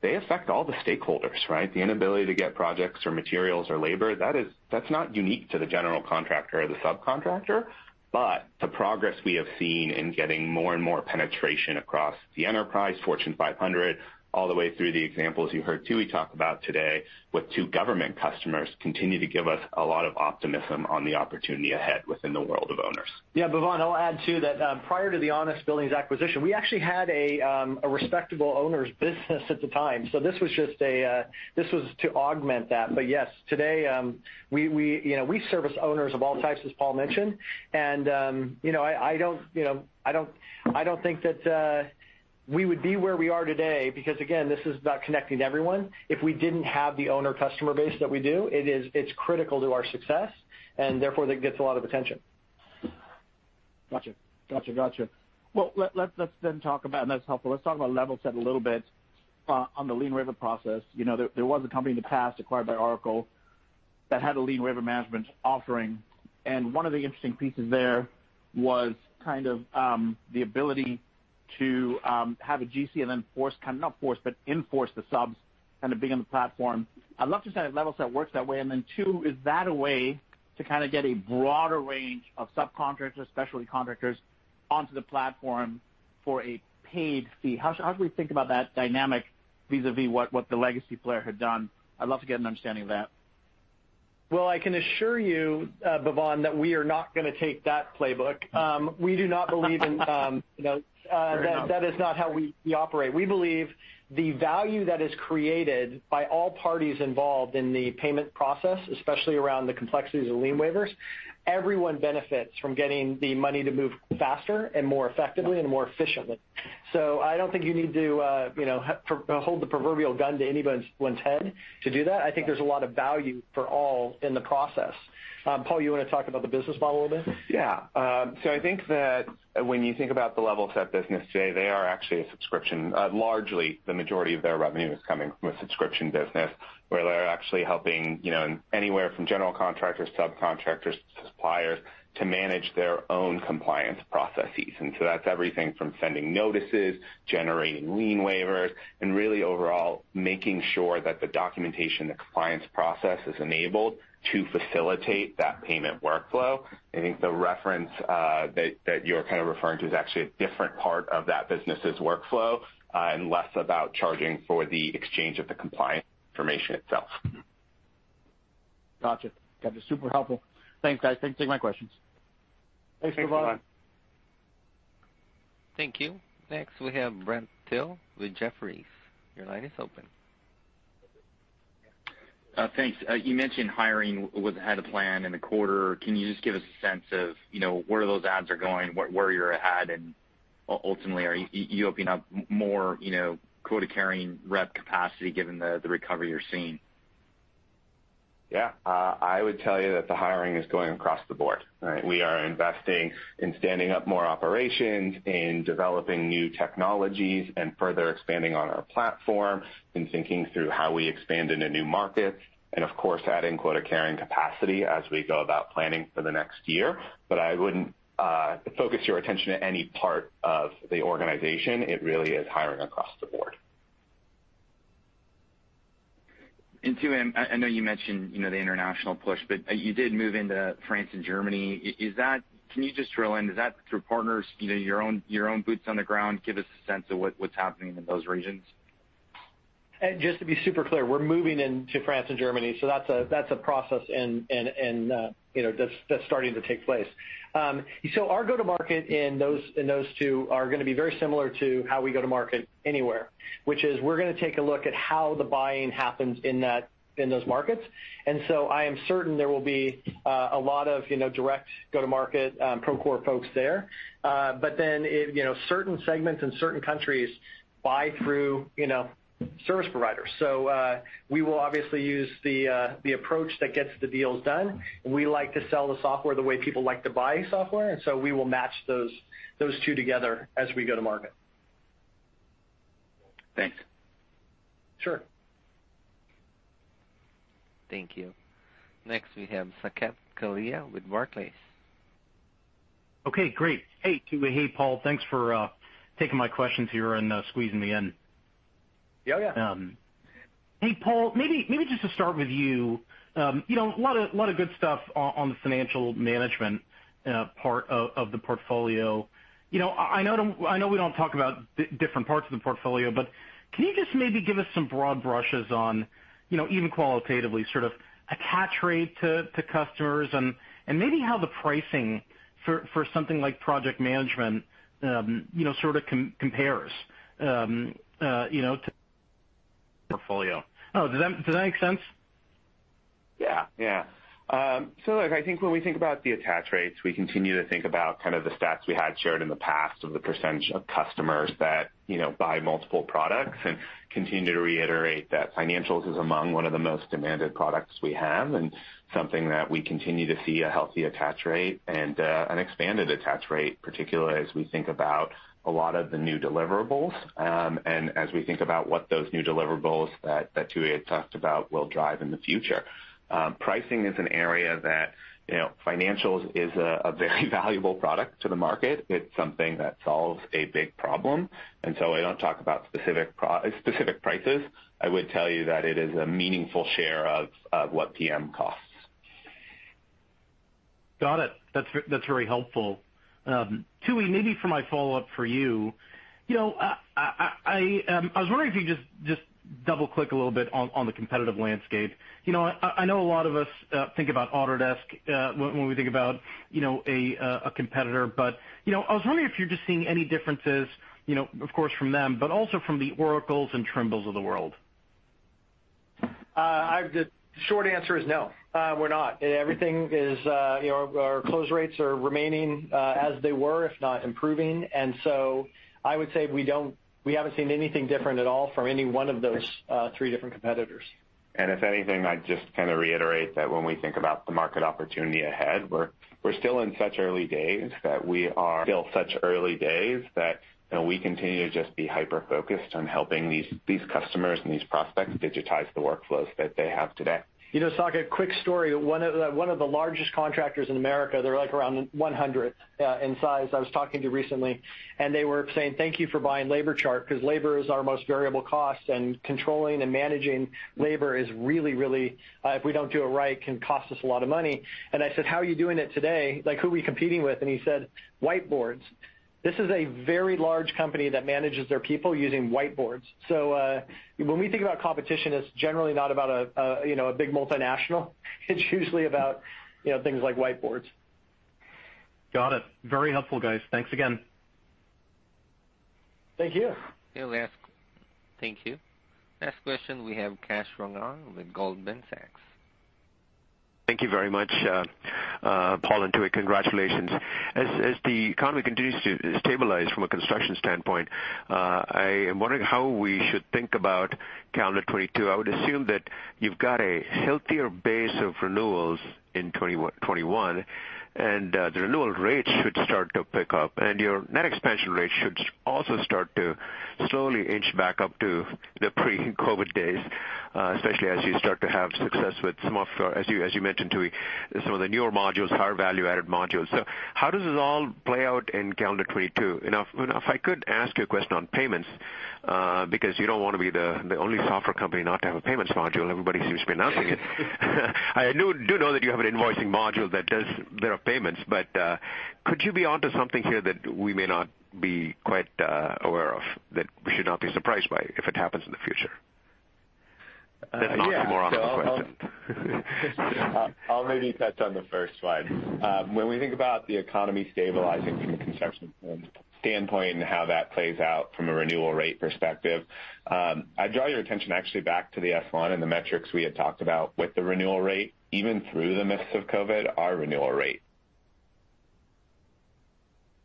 they affect all the stakeholders, right? The inability to get projects or materials or labor, that's that's not unique to the general contractor or the subcontractor. But the progress we have seen in getting more and more penetration across the enterprise, Fortune 500, all the way through the examples you heard Tooey talk about today with two government customers, continue to give us a lot of optimism on the opportunity ahead within the world of owners. Yeah, Bhavan, I'll add, too, that prior to the Honest Buildings acquisition, we actually had a respectable owners business at the time. So this was just a uh this was to augment that. But yes, today, we you know we service owners of all types, as Paul mentioned. And um you know I don't you know I don't I don't think that we would be where we are today because, again, this is about connecting everyone. If we didn't have the owner customer base that we do, it's critical to our success, and therefore, that gets a lot of attention. Gotcha, gotcha, you. Well, let's then talk about, and that's helpful. Let's talk about Levelset a little bit uh, on the lien waiver process. You know, there there was a company in the past acquired by Oracle that had a lien waiver management offering, and one of the interesting pieces there was kind of um, the ability to um, have a GC and then force, not force, but enforce the subs kind of being on the platform. I'd love to say if Levelset works that way. Then Two, is that a way to kind of get a broader range of subcontractors, specialty contractors onto the platform for a paid fee? How should we think about that dynamic vis-a-vis what the legacy player had done? I'd love to get an understanding of that. Well, I can assure you, uh, Bhavan, that we are not going to take that playbook. Um, we do not believe in um, Uh, that is not how we operate. We believe the value that is created by all parties involved in the payment process, especially around the complexities of lien waivers, everyone benefits from getting the money to move faster and more effectively and more efficiently. So I don't think you need to uh, hold the proverbial gun to anyone's head to do that. I think there's a lot of value for all in the process. Paul, you want to talk about the business model a little bit? Yeah. Um so I think that when you think about the Levelset business today, they are actually a subscription. Largely, the majority of their revenue is coming from a subscription business, where they're actually helping you know, anywhere from general contractors, subcontractors, suppliers to manage their own compliance processes. And so that's everything from sending notices, generating lien waivers, and really overall making sure that the documentation, the compliance process is enabled to facilitate that payment workflow. I think the reference uh, that you're kind of referring to is actually a different part of that business's workflow, uh, and less about charging for the exchange of the compliance information itself. Got you. Super helpful. Thanks, guys. Thanks for taking my questions. Thanks, Bhavan. Thank you. Next, we have Brent Thill with Jefferies. Your line is open. Uh, thanks. Uh, you mentioned hiring was ahead of plan in the quarter. Can you just give us a sense of you know, where those adds are going, where you're ahead, and ultimately, are you opening up more you know, quota-carrying rep capacity given the recovery you're seeing? Yeah. Uh, I would tell you that the hiring is going across the board, right? We are investing in standing up more operations, in developing new technologies, and further expanding on our platform, in thinking through how we expand into new markets, and of course, adding quota-carrying capacity as we go about planning for the next year. But I wouldn't uh, focus your attention to any part of the organization. It really is hiring across the board. Tooey, I know you mentioned you know the international push, but you did move into France and Germany. Is that can you just drill in? Is that through partners, you know, your own your own boots on the ground? Give us a sense of what's happening in those regions. Just to be super clear, we're moving into France and Germany, so that's a that's a process and uh you know that's starting to take place. Um, our go-to-market in those two are going to be very similar to how we go to market anywhere, which is we're going to take a look at how the buying happens in that in those markets. And so I am certain there will be uh, a lot of you know, direct go-to-market um, Procore folks there. Uh but then you know, certain segments in certain countries buy through service providers. So uh, we will obviously use uh, the approach that gets the deals done. We like to sell the software the way people like to buy software, and so we will match those two together as we go to market. Thanks. Sure. Thank you. Next, we have Saket Kalia with Barclays. Okay, great. Hey, Tooey. Hey, Paul. Thanks for uh, taking my questions here and squeezing me in. Yeah. Yeah. Hey, Paul, maybe just to start with you. Um, you know, a lot of good stuff on the financial management part of the portfolio. You know, I know we don't talk about different parts of the portfolio, but can you just maybe give us some broad brushes on, you know, even qualitatively, sort of attach rate to customers and maybe how the pricing for something like project management um, you know, sort of compares Um uh, you know, to portfolio. Oh, does that make sense? Yeah. Yeah. Um, so look, I think when we think about the attach rates, we continue to think about kind of the stats we had shared in the past of the percentage of customers that you know, buy multiple products and continue to reiterate that Financials is among one of the most demanded products we have, and something that we continue to see a healthy attach rate and an expanded attach rate, particularly as we think about a lot of the new deliverables, um, and as we think about what those new deliverables that Tooey had talked about will drive in the future. Um, pricing is an area that you know, Financials is a very valuable product to the market. It's something that solves a big problem. And so I don't talk about specific specific prices. I would tell you that it is a meaningful share of what PM costs. Got it. That's that's very helpful. Tooey, maybe for my follow-up for you. You know, uh I um I was wondering if you just double-click a little bit on the competitive landscape. You know, I know a lot of us think about Autodesk when we think about you know, a competitor, but you know, I was wondering if you're just seeing any differences, you know, of course, from them, but also from the Oracles and Trimbles of the world. The short answer is no, uh, we're not. Everything is, uh, you know, our close rates are remaining uh, as they were, if not improving. And so I would say we don't we haven't seen anything different at all from any one of those three different competitors. And if anything, I'd just kind of reiterate that when we think about the market opportunity ahead, we're we're still in such early days that we are still such early days that we continue to just be hyper-focused on helping these customers and these prospects digitize the workflows that they have today. You know, Saket, quick story. One of uh, the largest contractors in America, they're like around 100 uh, in size, I was talking to recently, and they were saying, "Thank you for buying LaborChart," because labor is our most variable cost, and controlling and managing labor is really, really, uh, if we don't do it right, can cost us a lot of money. And I said, "How are you doing it today? Like who are we competing with?" And he said, "Whiteboards." This is a very large company that manages their people using whiteboards. So uh when we think about competition, it's generally not about a uh you know a big multinational. It's usually about you know things like whiteboards. Got it. Very helpful, guys. Thanks again. Thank you. Thank you. Last question, we have Kash Rangan with Goldman Sachs. Thank you very much, uh, uh, Paul and Tooey. Congratulations. As the economy continues to stabilize from a construction standpoint, uh, I am wondering how we should think about calendar 2022. I would assume that you've got a healthier base of renewals in 2021, and the renewal rates should start to pick up, and your net expansion rate should also start to slowly inch back up to the pre-COVID days, Uh, especially as you start to have success with some of, as you mentioned, Tooey, some of the newer modules, higher value-added modules. So how does this all play out in calendar 2022? If I could ask you a question on payments, uh, because you don't want to be the only software company not to have a payments module. Everybody seems to be announcing it. I do know that you have an invoicing module that does a bit of payments, but uh, could you be onto something here that we may not be quite aware of, that we should not be surprised by if it happens in the future? That's an oxymoron question. I'll maybe touch on the first one. Um, when we think about the economy stabilizing from a construction standpoint and how that plays out from a renewal rate perspective, um, I'd draw your attention actually back to the S1 and the metrics we had talked about with the renewal rate. Even through the midst of COVID, our renewal rate.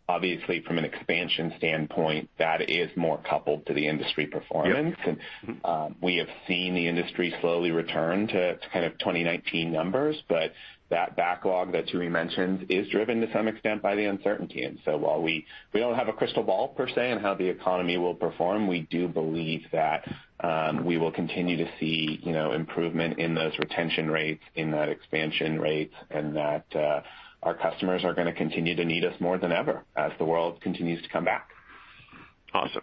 Obviously, from an expansion standpoint, that is more coupled to the industry performance. And um we have seen the industry slowly return to kind of 2019 numbers, but that backlog that Tooey mentioned is driven to some extent by the uncertainty. And so while we we don't have a crystal ball per se on how the economy will perform, we do believe that um we will continue to see you know, improvement in those retention rates, in that expansion rates, and that our customers are going to continue to need us more than ever as the world continues to come back. Awesome.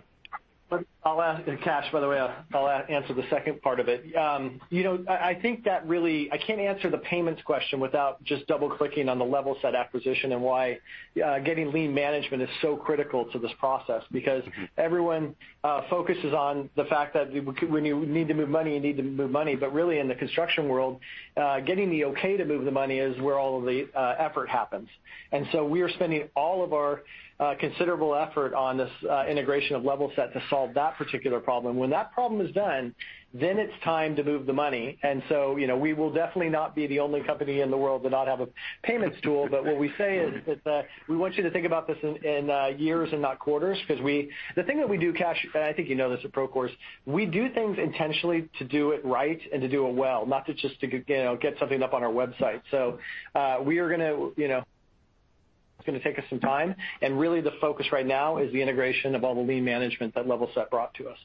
Uh, Kash, by the way, I'll answer the second part of it. Um, you know, I think that really, I can't answer the payments question without just double-clicking on the Levelset acquisition and why uh, getting lien management is so critical to this process. Because mm-hmm. everyone uh, focuses on the fact that when you need to move money, you need to move money. But really in the construction world, getting the okay to move the money is where all of the effort happens. And so we are spending all of our Uh, considerable effort on this uh, integration of Levelset to solve that particular problem. When that problem is done, then it's time to move the money. And so, you know, we will definitely not be the only company in the world to not have a payments tool. But what we say is that uh, we want you to think about this in years and not quarters, because we the thing that we do, Kash, and I think you know this at Procore, we do things intentionally to do it right and to do it well, not to just to you know get something up on our website. It's going to take us some time, and really the focus right now is the integration of all the lien management that Levelset brought to us.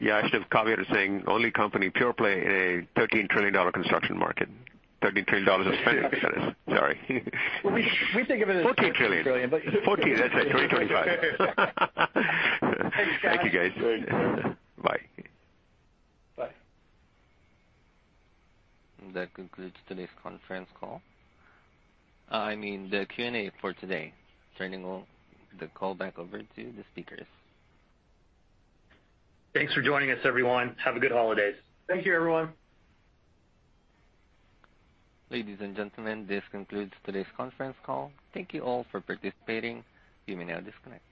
Yeah, I should have caveated saying only company pure play in a $13 trillion construction market. $13 trillion of spending, that is. Sorry. We think of it as $14 trillion. trillion. 14, that's it. 2025. Thanks, Kash. Thank you, guys. Bye. Bye. That concludes today's conference call. Uh, I mean, the Q&A for today. Turning the call back over to the speakers. Thanks for joining us, everyone. Have a good holidays. Thank you, everyone. Ladies and gentlemen, this concludes today's conference call. Thank you all for participating. You may now disconnect.